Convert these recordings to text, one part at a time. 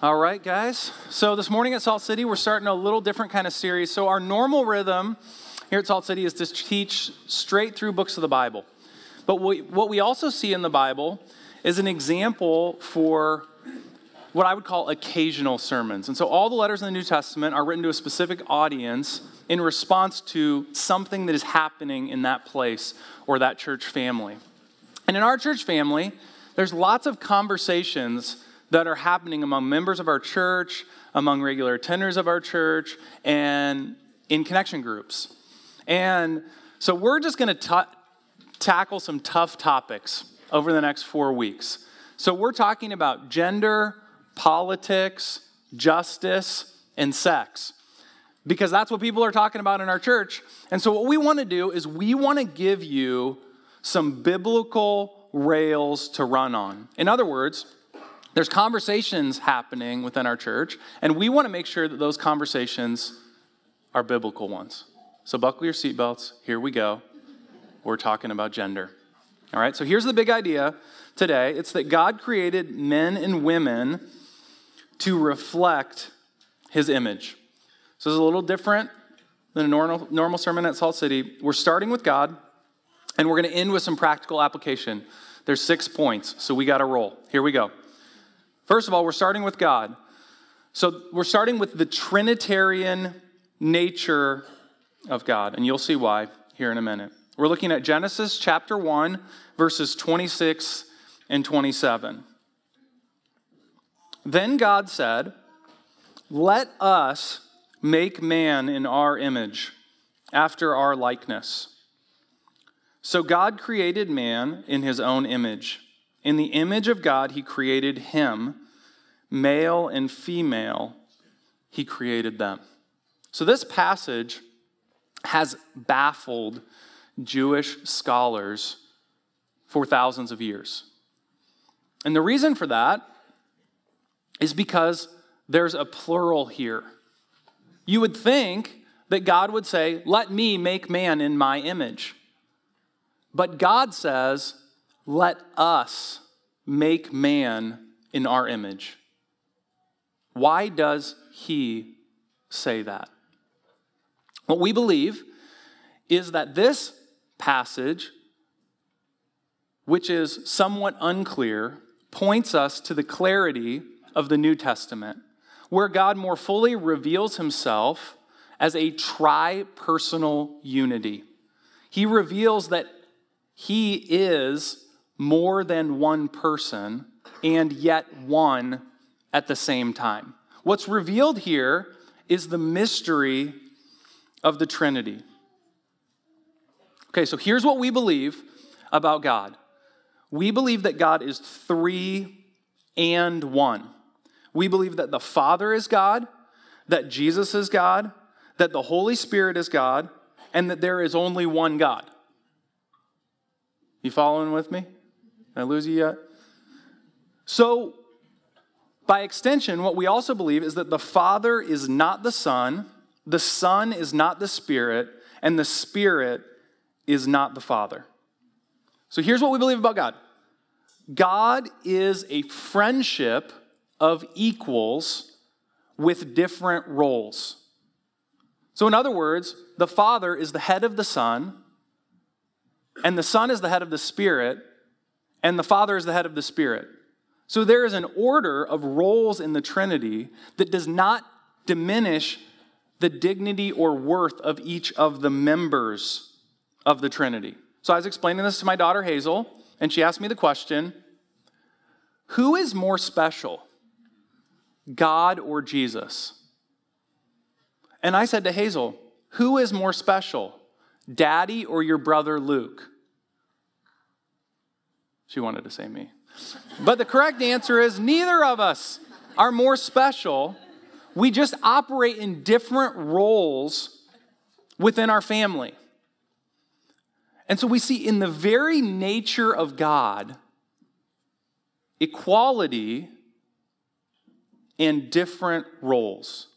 All right, guys. So this morning at Salt City, we're starting a little different kind of series. So our normal rhythm here at Salt City is to teach straight through books of the Bible. But what we also see in the Bible is an example for what I would call occasional sermons. And so all the letters in the New Testament are written to a specific audience in response to something that is happening in that place or that church family. And in our church family, there's lots of conversations that are happening among members of our church, among regular attenders of our church, and in connection groups. And so we're just going to tackle some tough topics over the next four weeks. So we're talking about gender, politics, justice, and sex. Because that's what people are talking about in our church. And so, what we want to do is we want to give you some biblical rails to run on. In other words, there's conversations happening within our church, and we want to make sure that those conversations are biblical ones. So buckle your seatbelts. Here we go. We're talking about gender. All right, so here's the big idea today it's that God created men and women to reflect his image. So this is a little different than a normal, normal sermon at Salt City. We're starting with God, and we're going to end with some practical application. There's six points, so we got to roll. Here we go. First of all, we're starting with God. So we're starting with the Trinitarian nature of God, and you'll see why here in a minute. We're looking at Genesis chapter 1, verses 26 and 27. Then God said, Let us make man in our image, after our likeness. So God created man in his own image. In the image of God, he created him, male and female, he created them. So this passage has baffled Jewish scholars for thousands of years. And the reason for that is because there's a plural here. You would think that God would say, Let me make man in my image. But God says, let us make man in our image. Why does he say that? What we believe is that this passage, which is somewhat unclear, points us to the clarity of the New Testament, where God more fully reveals himself as a tri personal unity. He reveals that he is more than one person and yet one at the same time. What's revealed here is the mystery of the Trinity. Okay, so here's what we believe about God we believe that God is three and one. We believe that the Father is God, that Jesus is God, that the Holy Spirit is God, and that there is only one God. You following with me? I lose you yet? So, by extension, what we also believe is that the Father is not the Son, the Son is not the Spirit, and the Spirit is not the Father. So here's what we believe about God God is a friendship of equals with different roles. So, in other words, the Father is the head of the Son, and the Son is the head of the Spirit, and the Father is the head of the Spirit. So there is an order of roles in the Trinity that does not diminish the dignity or worth of each of the members of the Trinity. So I was explaining this to my daughter Hazel, and she asked me the question Who is more special, God or Jesus? And I said to Hazel, Who is more special, daddy or your brother Luke? She wanted to say me. But the correct answer is neither of us are more special. We just operate in different roles within our family. And so we see in the very nature of God equality and different roles.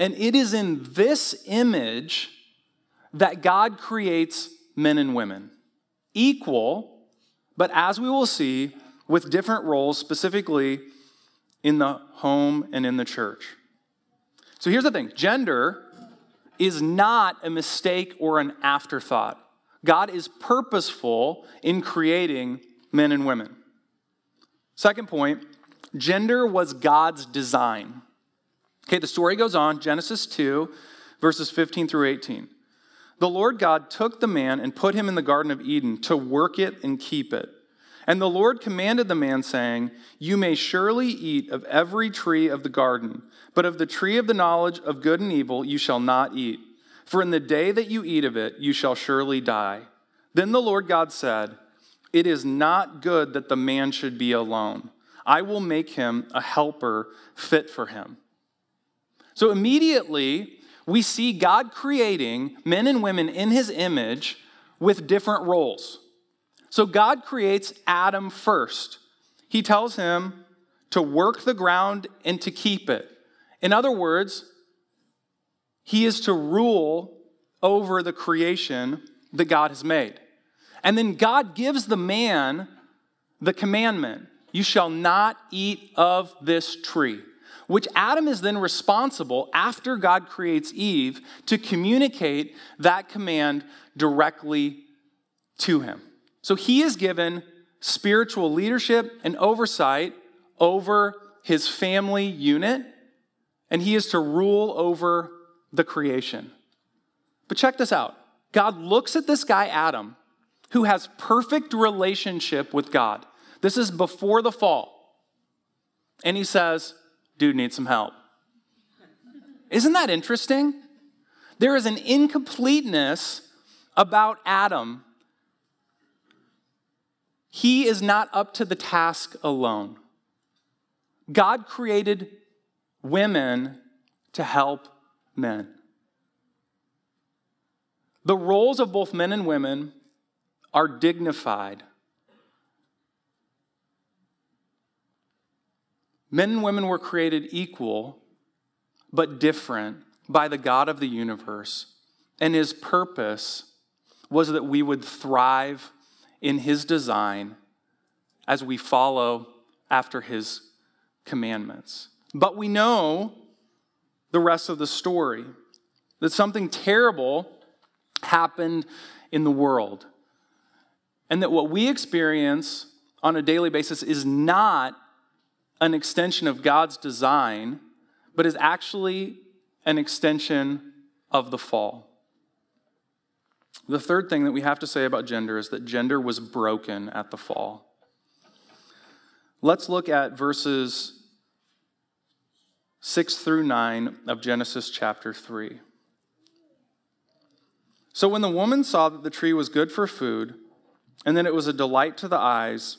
And it is in this image that God creates men and women equal but as we will see, with different roles, specifically in the home and in the church. So here's the thing gender is not a mistake or an afterthought. God is purposeful in creating men and women. Second point gender was God's design. Okay, the story goes on, Genesis 2, verses 15 through 18. The Lord God took the man and put him in the Garden of Eden to work it and keep it. And the Lord commanded the man, saying, You may surely eat of every tree of the garden, but of the tree of the knowledge of good and evil you shall not eat. For in the day that you eat of it, you shall surely die. Then the Lord God said, It is not good that the man should be alone. I will make him a helper fit for him. So immediately, we see God creating men and women in his image with different roles. So God creates Adam first. He tells him to work the ground and to keep it. In other words, he is to rule over the creation that God has made. And then God gives the man the commandment you shall not eat of this tree which Adam is then responsible after God creates Eve to communicate that command directly to him. So he is given spiritual leadership and oversight over his family unit, and he is to rule over the creation. But check this out God looks at this guy, Adam, who has perfect relationship with God. This is before the fall. And he says, dude needs some help. Isn't that interesting? There is an incompleteness about Adam. He is not up to the task alone. God created women to help men. The roles of both men and women are dignified Men and women were created equal, but different by the God of the universe. And his purpose was that we would thrive in his design as we follow after his commandments. But we know the rest of the story that something terrible happened in the world. And that what we experience on a daily basis is not an extension of God's design, but is actually an extension of the fall. The third thing that we have to say about gender is that gender was broken at the fall. Let's look at verses 6 through 9 of Genesis chapter 3. So when the woman saw that the tree was good for food, and that it was a delight to the eyes,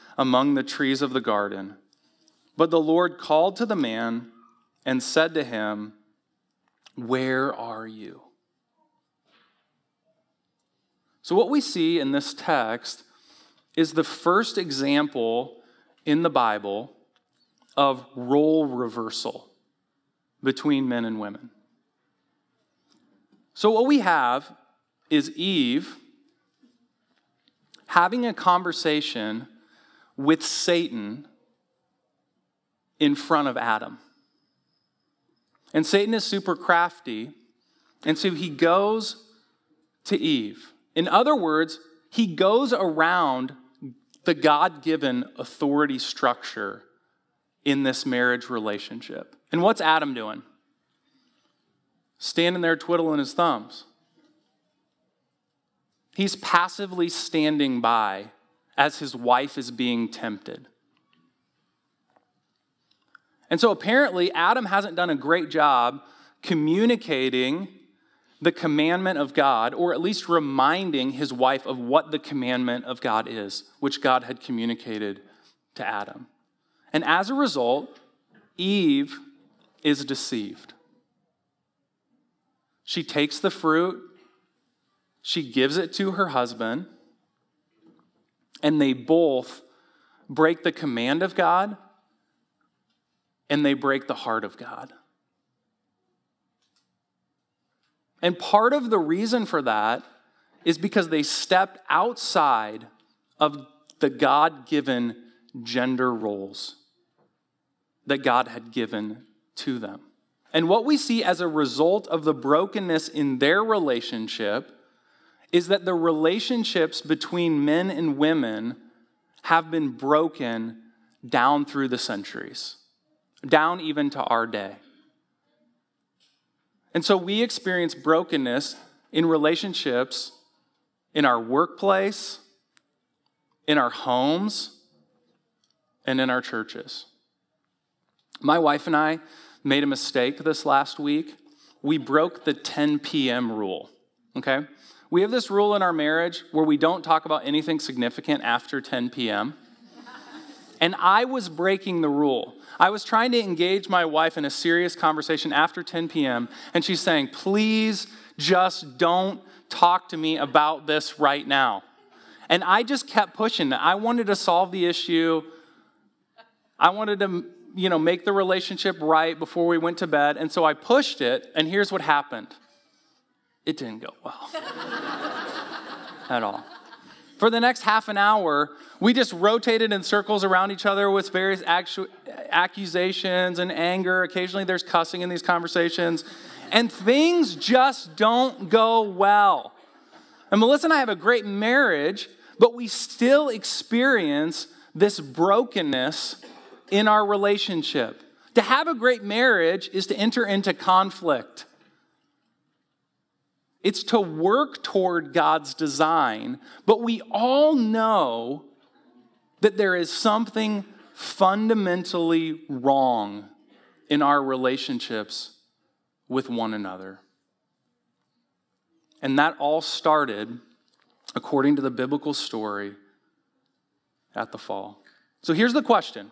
among the trees of the garden. But the Lord called to the man and said to him, Where are you? So, what we see in this text is the first example in the Bible of role reversal between men and women. So, what we have is Eve having a conversation with Satan in front of Adam. And Satan is super crafty, and so he goes to Eve. In other words, he goes around the God given authority structure in this marriage relationship. And what's Adam doing? Standing there twiddling his thumbs. He's passively standing by as his wife is being tempted. And so apparently, Adam hasn't done a great job communicating the commandment of God, or at least reminding his wife of what the commandment of God is, which God had communicated to Adam. And as a result, Eve is deceived. She takes the fruit, she gives it to her husband, and they both break the command of God and they break the heart of God. And part of the reason for that is because they stepped outside of the God given gender roles that God had given to them. And what we see as a result of the brokenness in their relationship is that the relationships between men and women have been broken down through the centuries, down even to our day. And so we experience brokenness in relationships in our workplace, in our homes, and in our churches. My wife and I made a mistake this last week. We broke the 10 p.m. rule, okay? We have this rule in our marriage where we don't talk about anything significant after 10 p.m. And I was breaking the rule. I was trying to engage my wife in a serious conversation after 10 p.m., and she's saying, Please just don't talk to me about this right now. And I just kept pushing. I wanted to solve the issue. I wanted to you know, make the relationship right before we went to bed. And so I pushed it, and here's what happened it didn't go well at all. For the next half an hour, we just rotated in circles around each other with various actu- accusations and anger. Occasionally, there's cussing in these conversations, and things just don't go well. And Melissa and I have a great marriage, but we still experience this brokenness in our relationship. To have a great marriage is to enter into conflict. It's to work toward God's design, but we all know that there is something fundamentally wrong in our relationships with one another. And that all started, according to the biblical story, at the fall. So here's the question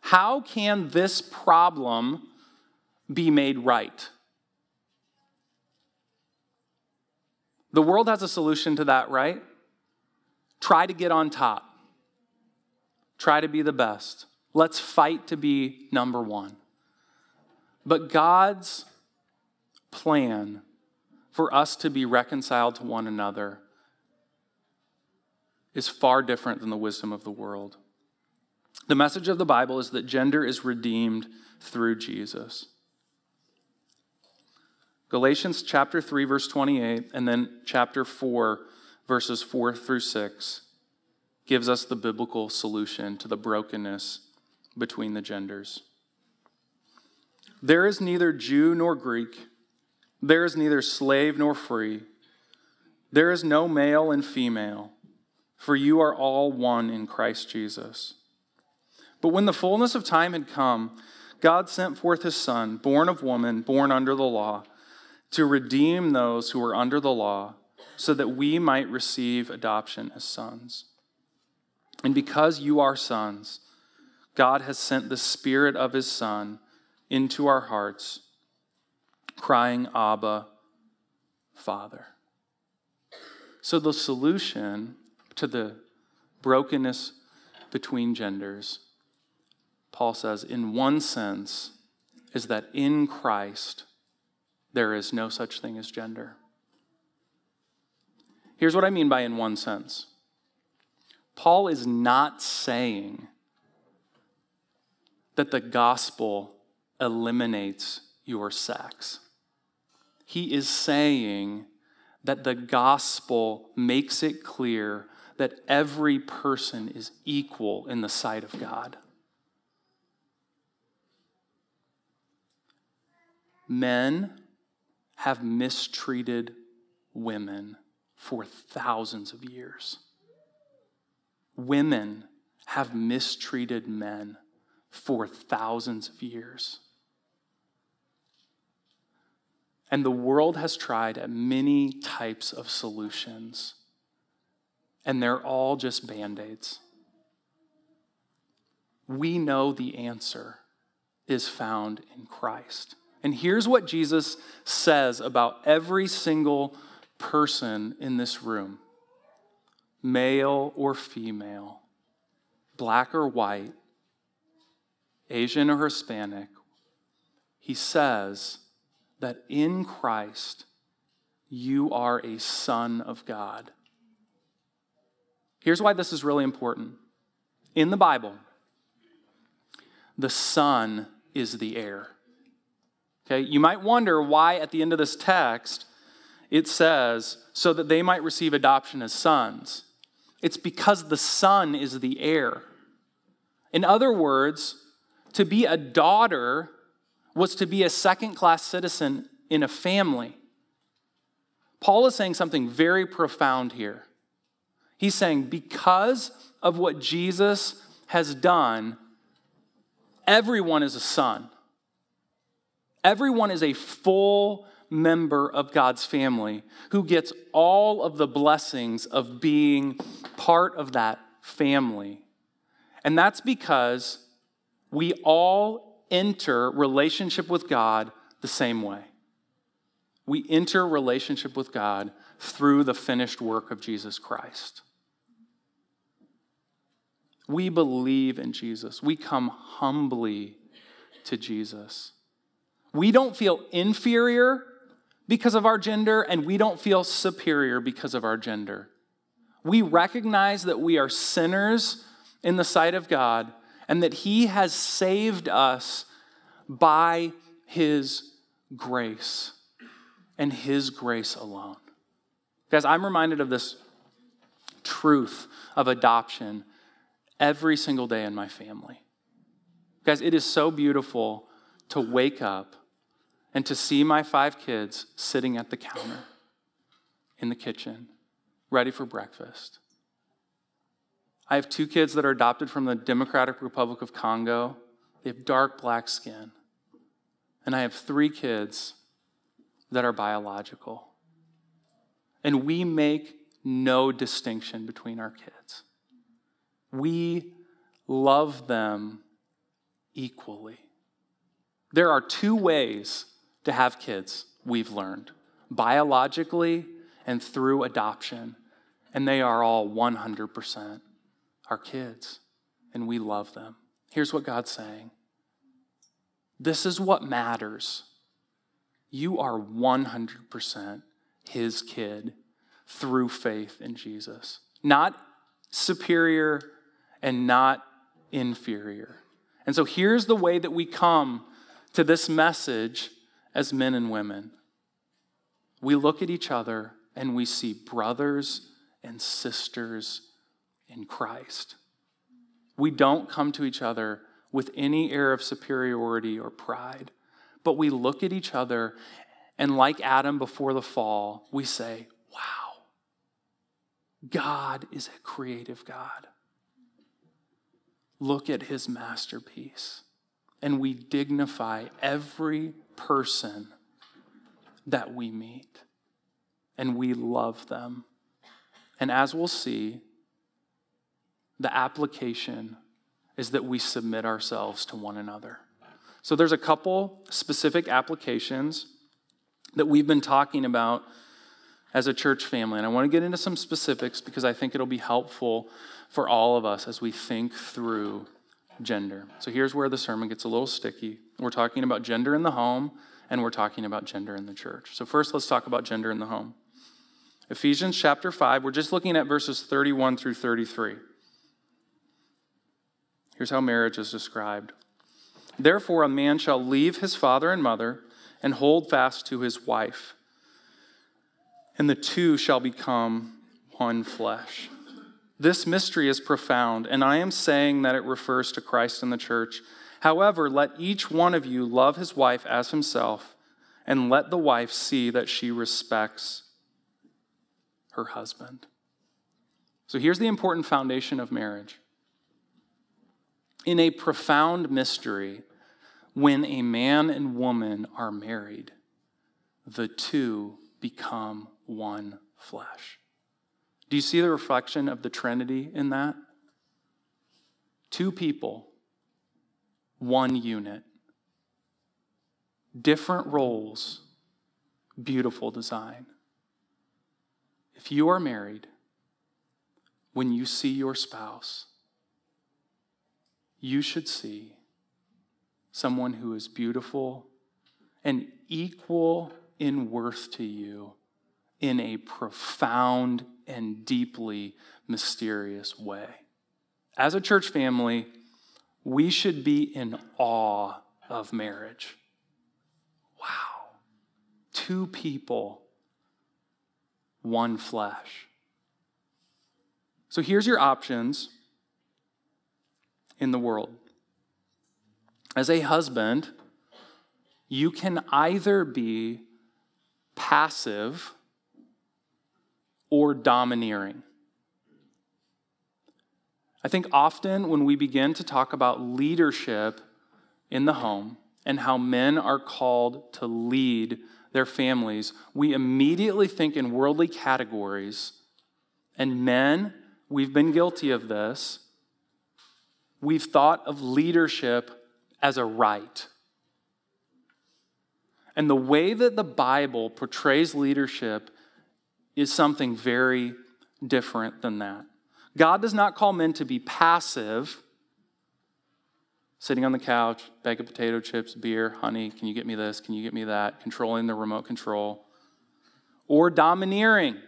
how can this problem be made right? The world has a solution to that, right? Try to get on top. Try to be the best. Let's fight to be number one. But God's plan for us to be reconciled to one another is far different than the wisdom of the world. The message of the Bible is that gender is redeemed through Jesus. Galatians chapter 3, verse 28, and then chapter 4, verses 4 through 6, gives us the biblical solution to the brokenness between the genders. There is neither Jew nor Greek, there is neither slave nor free, there is no male and female, for you are all one in Christ Jesus. But when the fullness of time had come, God sent forth his Son, born of woman, born under the law, to redeem those who were under the law, so that we might receive adoption as sons. And because you are sons, God has sent the Spirit of his Son into our hearts, crying, Abba, Father. So the solution to the brokenness between genders Paul says, in one sense, is that in Christ there is no such thing as gender. Here's what I mean by in one sense Paul is not saying that the gospel eliminates your sex. He is saying that the gospel makes it clear that every person is equal in the sight of God. Men have mistreated women for thousands of years. Women have mistreated men for thousands of years. And the world has tried many types of solutions, and they're all just band aids. We know the answer is found in Christ. And here's what Jesus says about every single person in this room male or female, black or white, Asian or Hispanic. He says that in Christ, you are a son of God. Here's why this is really important. In the Bible, the son is the heir. Okay, you might wonder why at the end of this text it says, so that they might receive adoption as sons. It's because the son is the heir. In other words, to be a daughter was to be a second class citizen in a family. Paul is saying something very profound here. He's saying, because of what Jesus has done, everyone is a son. Everyone is a full member of God's family who gets all of the blessings of being part of that family. And that's because we all enter relationship with God the same way. We enter relationship with God through the finished work of Jesus Christ. We believe in Jesus. We come humbly to Jesus. We don't feel inferior because of our gender, and we don't feel superior because of our gender. We recognize that we are sinners in the sight of God and that He has saved us by His grace and His grace alone. Guys, I'm reminded of this truth of adoption every single day in my family. Guys, it is so beautiful to wake up and to see my five kids sitting at the counter in the kitchen, ready for breakfast. I have two kids that are adopted from the Democratic Republic of Congo. They have dark black skin. And I have three kids that are biological. And we make no distinction between our kids. We love them equally. There are two ways to have kids, we've learned biologically and through adoption. And they are all 100% our kids, and we love them. Here's what God's saying this is what matters. You are 100% His kid through faith in Jesus, not superior and not inferior. And so here's the way that we come to this message as men and women. We look at each other and we see brothers and sisters in Christ. We don't come to each other with any air of superiority or pride, but we look at each other and, like Adam before the fall, we say, Wow, God is a creative God. Look at his masterpiece. And we dignify every person that we meet, and we love them. And as we'll see, the application is that we submit ourselves to one another. So there's a couple specific applications that we've been talking about as a church family. And I want to get into some specifics because I think it'll be helpful for all of us as we think through gender. So here's where the sermon gets a little sticky. We're talking about gender in the home and we're talking about gender in the church. So first let's talk about gender in the home. Ephesians chapter 5, we're just looking at verses 31 through 33. Here's how marriage is described. Therefore, a man shall leave his father and mother and hold fast to his wife, and the two shall become one flesh. This mystery is profound, and I am saying that it refers to Christ and the church. However, let each one of you love his wife as himself, and let the wife see that she respects her husband. So here's the important foundation of marriage in a profound mystery, when a man and woman are married, the two become one flesh. Do you see the reflection of the Trinity in that? Two people, one unit. different roles, beautiful design. If you are married, when you see your spouse, you should see someone who is beautiful and equal in worth to you in a profound and deeply mysterious way. As a church family, we should be in awe of marriage. Wow. Two people, one flesh. So here's your options in the world. As a husband, you can either be passive or domineering. I think often when we begin to talk about leadership in the home and how men are called to lead their families, we immediately think in worldly categories. And men, we've been guilty of this. We've thought of leadership as a right. And the way that the Bible portrays leadership is something very different than that. God does not call men to be passive, sitting on the couch, bag of potato chips, beer, honey, can you get me this? Can you get me that? Controlling the remote control. Or domineering.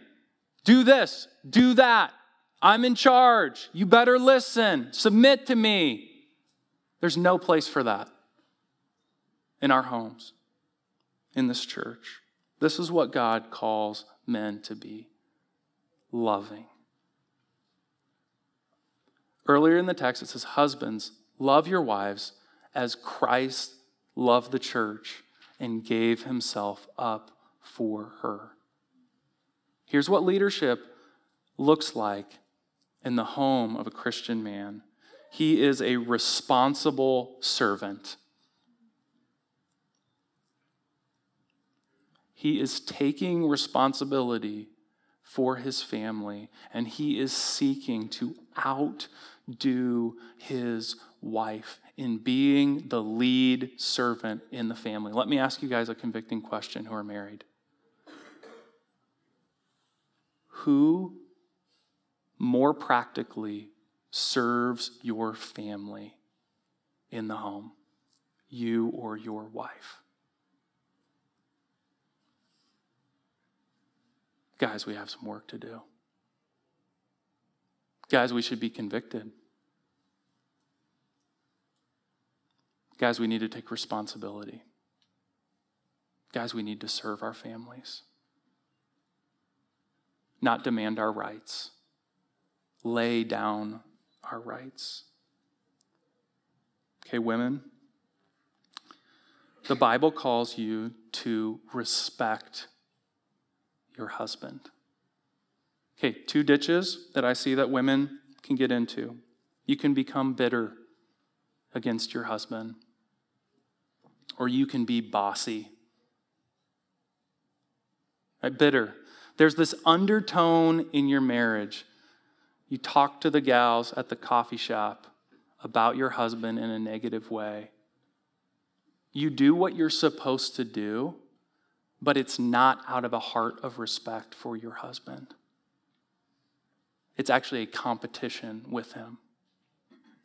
Do this, do that. I'm in charge. You better listen. Submit to me. There's no place for that in our homes, in this church. This is what God calls men to be loving. Earlier in the text, it says, Husbands, love your wives as Christ loved the church and gave himself up for her. Here's what leadership looks like in the home of a Christian man he is a responsible servant. He is taking responsibility for his family, and he is seeking to outdo his wife in being the lead servant in the family. Let me ask you guys a convicting question who are married. Who more practically serves your family in the home, you or your wife? Guys, we have some work to do. Guys, we should be convicted. Guys, we need to take responsibility. Guys, we need to serve our families, not demand our rights, lay down our rights. Okay, women, the Bible calls you to respect your husband. Okay, two ditches that I see that women can get into. You can become bitter against your husband, or you can be bossy. Right, bitter. There's this undertone in your marriage you talk to the gals at the coffee shop about your husband in a negative way. You do what you're supposed to do, but it's not out of a heart of respect for your husband. It's actually a competition with him.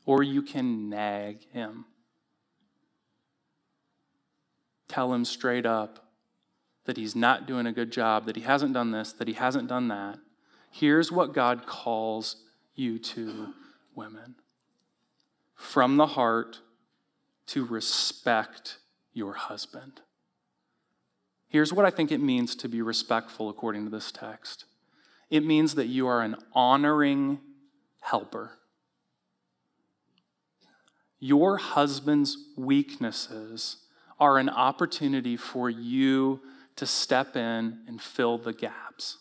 Or you can nag him. Tell him straight up that he's not doing a good job, that he hasn't done this, that he hasn't done that. Here's what God calls you to, women. From the heart to respect your husband. Here's what I think it means to be respectful according to this text it means that you are an honoring helper. Your husband's weaknesses are an opportunity for you to step in and fill the gaps.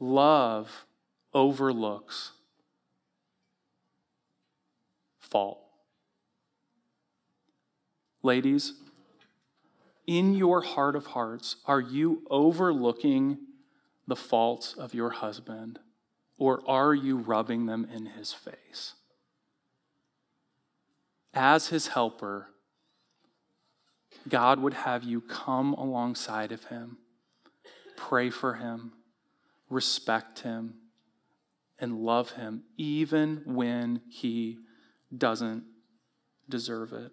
Love overlooks fault. Ladies, in your heart of hearts, are you overlooking the faults of your husband or are you rubbing them in his face? as his helper, God would have you come alongside of him, pray for him, respect him, and love him, even when he doesn't deserve it.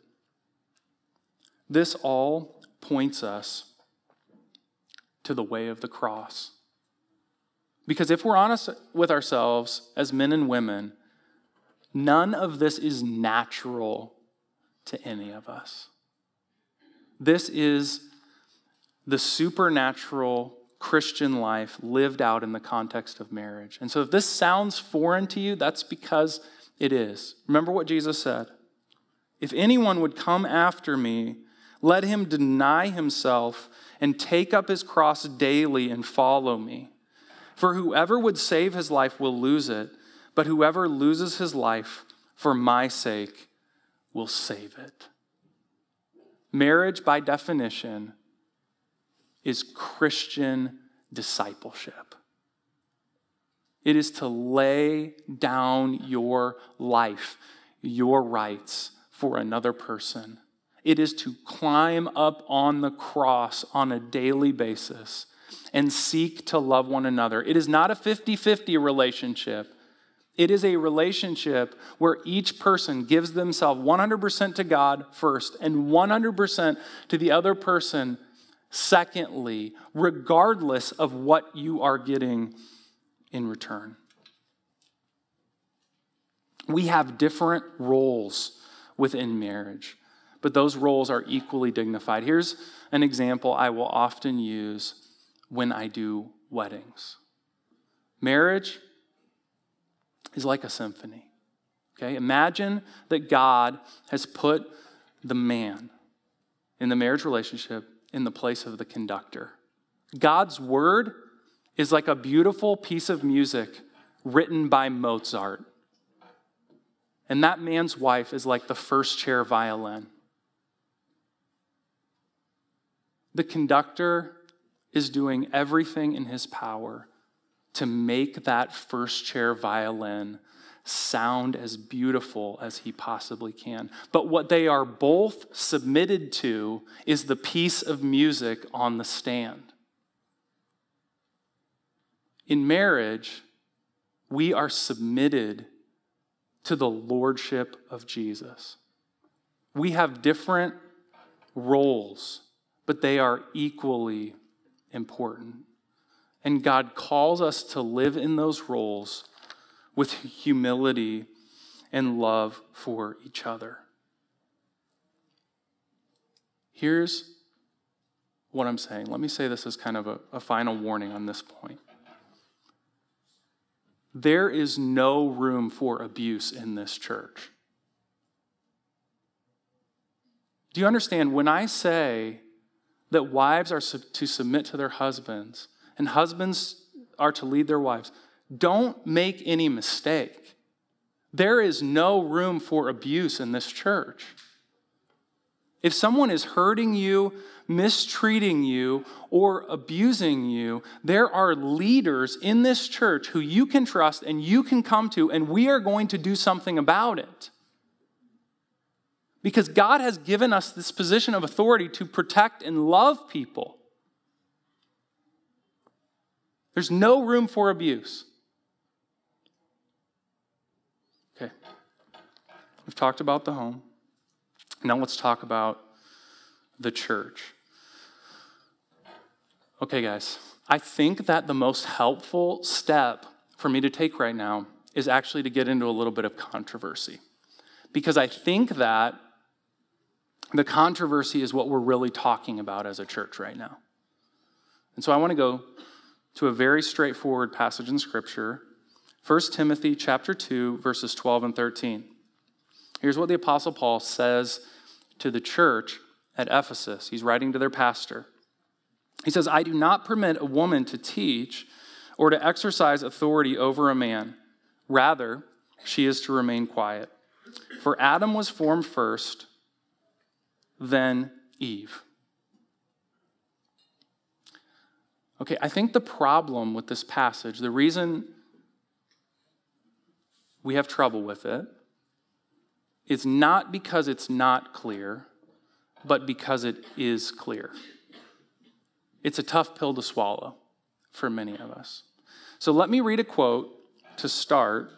This all points us to the way of the cross. Because if we're honest with ourselves as men and women, none of this is natural to any of us. This is the supernatural Christian life lived out in the context of marriage. And so if this sounds foreign to you, that's because it is. Remember what Jesus said If anyone would come after me, let him deny himself and take up his cross daily and follow me. For whoever would save his life will lose it, but whoever loses his life for my sake will save it. Marriage, by definition, is Christian discipleship. It is to lay down your life, your rights for another person. It is to climb up on the cross on a daily basis and seek to love one another. It is not a 50 50 relationship. It is a relationship where each person gives themselves 100% to God first and 100% to the other person secondly, regardless of what you are getting in return. We have different roles within marriage, but those roles are equally dignified. Here's an example I will often use when I do weddings marriage is like a symphony. Okay, imagine that God has put the man in the marriage relationship in the place of the conductor. God's word is like a beautiful piece of music written by Mozart. And that man's wife is like the first chair violin. The conductor is doing everything in his power to make that first chair violin sound as beautiful as he possibly can. But what they are both submitted to is the piece of music on the stand. In marriage, we are submitted to the lordship of Jesus. We have different roles, but they are equally important. And God calls us to live in those roles with humility and love for each other. Here's what I'm saying. Let me say this as kind of a, a final warning on this point. There is no room for abuse in this church. Do you understand? When I say that wives are to submit to their husbands and husbands are to lead their wives, don't make any mistake. There is no room for abuse in this church. If someone is hurting you, mistreating you, or abusing you, there are leaders in this church who you can trust and you can come to, and we are going to do something about it. Because God has given us this position of authority to protect and love people. There's no room for abuse. Okay. We've talked about the home. Now let's talk about the church. Okay, guys, I think that the most helpful step for me to take right now is actually to get into a little bit of controversy. Because I think that the controversy is what we're really talking about as a church right now. And so I want to go to a very straightforward passage in Scripture 1 Timothy chapter 2 verses 12 and 13. Here's what the apostle Paul says to the church at Ephesus. He's writing to their pastor. He says, "I do not permit a woman to teach or to exercise authority over a man. Rather, she is to remain quiet. For Adam was formed first, then Eve." Okay, I think the problem with this passage, the reason we have trouble with it is not because it's not clear, but because it is clear. It's a tough pill to swallow for many of us. So let me read a quote to start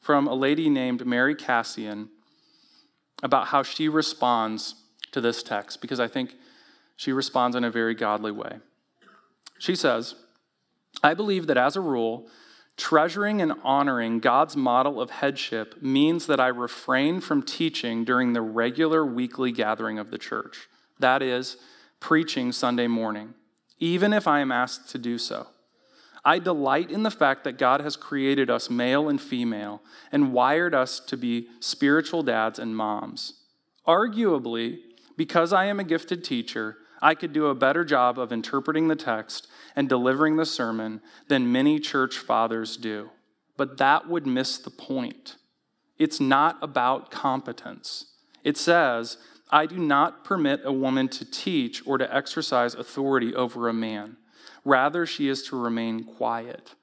from a lady named Mary Kassian about how she responds to this text, because I think she responds in a very godly way. She says, I believe that as a rule, treasuring and honoring God's model of headship means that I refrain from teaching during the regular weekly gathering of the church. That is, preaching Sunday morning, even if I am asked to do so. I delight in the fact that God has created us male and female and wired us to be spiritual dads and moms. Arguably, because I am a gifted teacher, I could do a better job of interpreting the text and delivering the sermon than many church fathers do. But that would miss the point. It's not about competence. It says, I do not permit a woman to teach or to exercise authority over a man. Rather, she is to remain quiet.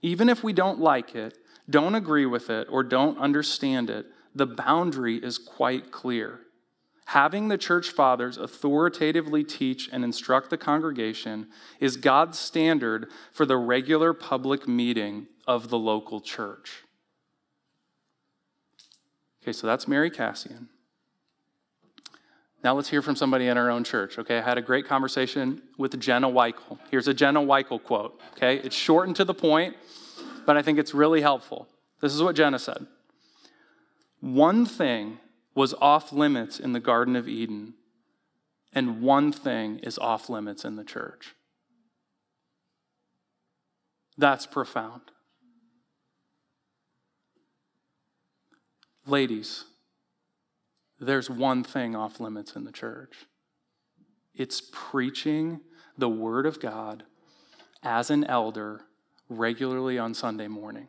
Even if we don't like it, don't agree with it, or don't understand it, the boundary is quite clear. Having the church fathers authoritatively teach and instruct the congregation is God's standard for the regular public meeting of the local church. Okay, so that's Mary Kassian. Now let's hear from somebody in our own church. Okay, I had a great conversation with Jenna Weichel. Here's a Jenna Weichel quote. Okay, it's short and to the point, but I think it's really helpful. This is what Jenna said One thing was off limits in the Garden of Eden, and one thing is off limits in the church. That's profound. Ladies, there's one thing off limits in the church it's preaching the Word of God as an elder regularly on Sunday morning.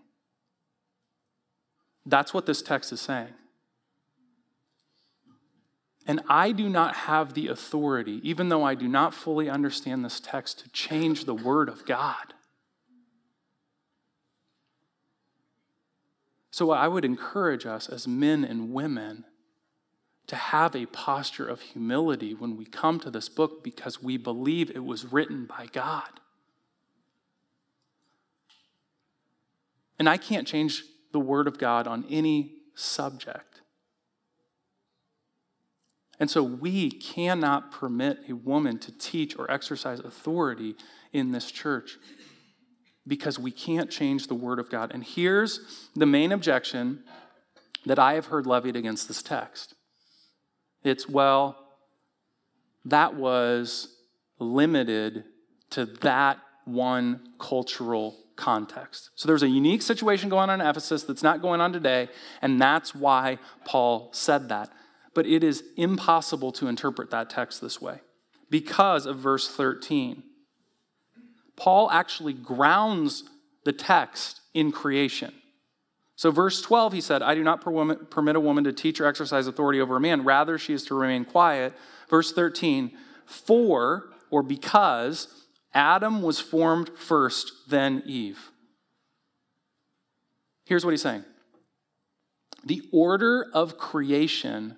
That's what this text is saying. And I do not have the authority, even though I do not fully understand this text, to change the Word of God. So I would encourage us as men and women to have a posture of humility when we come to this book because we believe it was written by God. And I can't change the Word of God on any subject. And so we cannot permit a woman to teach or exercise authority in this church because we can't change the Word of God. And here's the main objection that I have heard levied against this text it's, well, that was limited to that one cultural context. So there's a unique situation going on in Ephesus that's not going on today, and that's why Paul said that. But it is impossible to interpret that text this way because of verse 13. Paul actually grounds the text in creation. So, verse 12, he said, I do not permit a woman to teach or exercise authority over a man. Rather, she is to remain quiet. Verse 13, for or because Adam was formed first, then Eve. Here's what he's saying the order of creation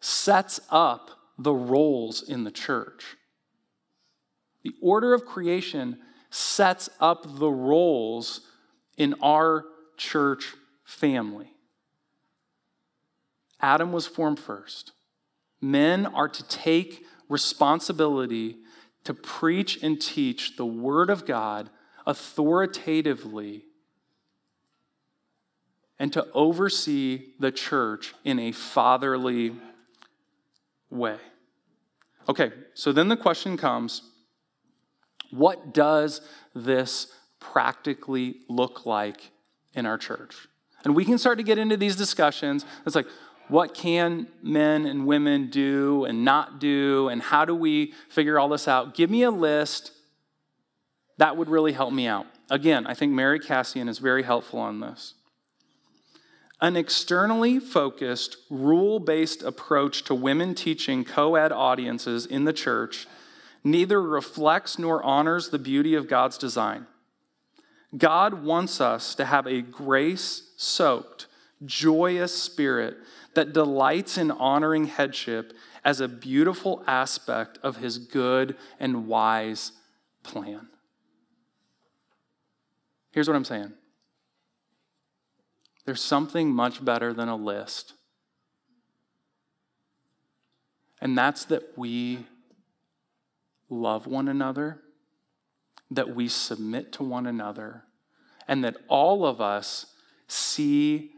sets up the roles in the church. The order of creation sets up the roles in our church family. Adam was formed first. Men are to take responsibility to preach and teach the Word of God authoritatively and to oversee the church in a fatherly way. Okay, so then the question comes what does this practically look like in our church. And we can start to get into these discussions. It's like, what can men and women do and not do, and how do we figure all this out? Give me a list. That would really help me out. Again, I think Mary Kassian is very helpful on this. An externally focused, rule based approach to women teaching co ed audiences in the church neither reflects nor honors the beauty of God's design. God wants us to have a grace soaked, joyous spirit that delights in honoring headship as a beautiful aspect of his good and wise plan. Here's what I'm saying there's something much better than a list, and that's that we love one another, that we submit to one another, and that all of us see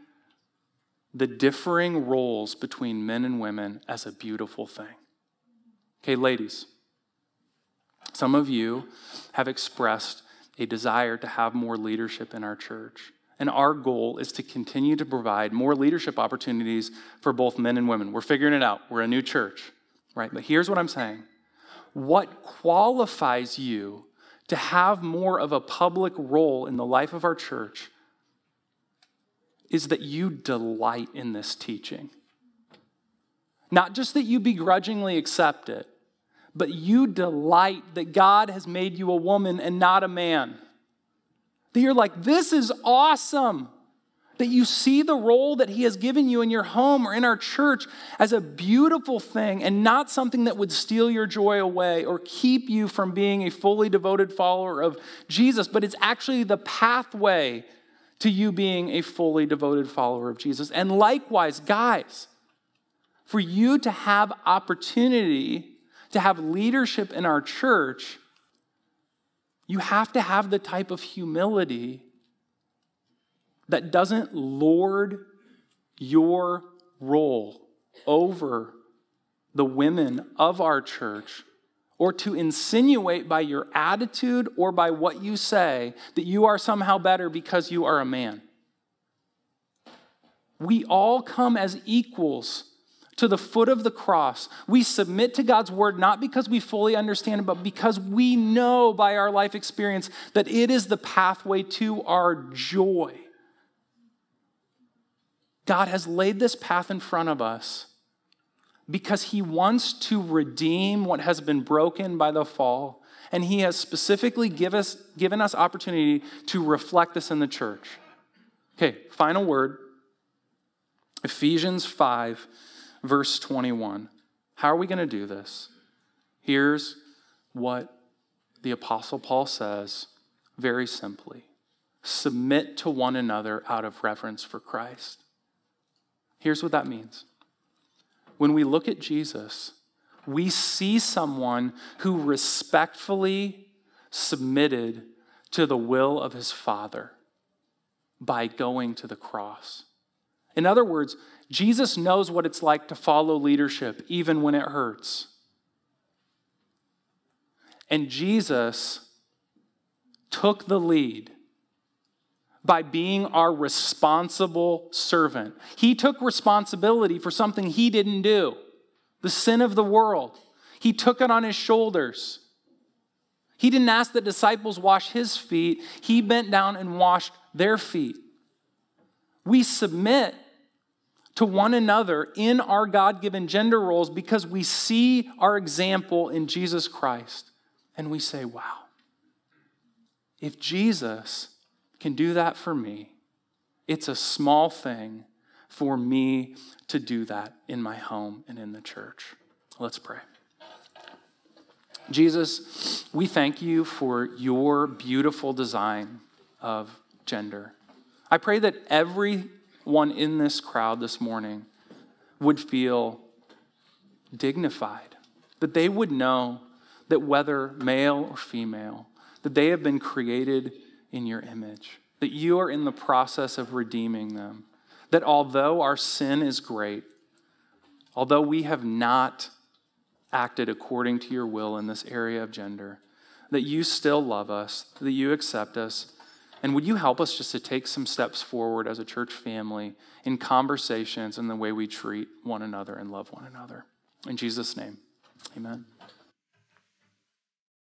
the differing roles between men and women as a beautiful thing. Okay, ladies, some of you have expressed a desire to have more leadership in our church. And our goal is to continue to provide more leadership opportunities for both men and women. We're figuring it out. We're a new church, right? But here's what I'm saying what qualifies you to have more of a public role in the life of our church is that you delight in this teaching. Not just that you begrudgingly accept it, but you delight that God has made you a woman and not a man. That you're like, this is awesome. That you see the role that He has given you in your home or in our church as a beautiful thing and not something that would steal your joy away or keep you from being a fully devoted follower of Jesus, but it's actually the pathway to you being a fully devoted follower of Jesus. And likewise, guys, for you to have opportunity to have leadership in our church, you have to have the type of humility that doesn't lord your role over the women of our church or to insinuate by your attitude or by what you say that you are somehow better because you are a man. We all come as equals to the foot of the cross. We submit to God's word not because we fully understand it, but because we know by our life experience that it is the pathway to our joy. God has laid this path in front of us because he wants to redeem what has been broken by the fall. And he has specifically give us, given us opportunity to reflect this in the church. Okay, final word Ephesians 5, verse 21. How are we going to do this? Here's what the Apostle Paul says very simply submit to one another out of reverence for Christ. Here's what that means when we look at Jesus, we see someone who respectfully submitted to the will of his Father by going to the cross. In other words, Jesus knows what it's like to follow leadership, even when it hurts. And Jesus took the lead by being our responsible servant. He took responsibility for something he didn't do the sin of the world. He took it on his shoulders. He didn't ask the disciples wash his feet, he bent down and washed their feet. We submit to one another in our God given gender roles because we see our example in Jesus Christ and we say, wow, if Jesus can do that for me, it's a small thing for me to do that in my home and in the church. Let's pray. Jesus, we thank you for your beautiful design of gender. I pray that everyone in this crowd this morning would feel dignified, that they would know that whether male or female, that they have been created in your image, that you are in the process of redeeming them, that although our sin is great, although we have not acted according to your will in this area of gender, that you still love us, that you accept us. And would you help us just to take some steps forward as a church family in conversations and the way we treat one another and love one another? In Jesus' name, amen.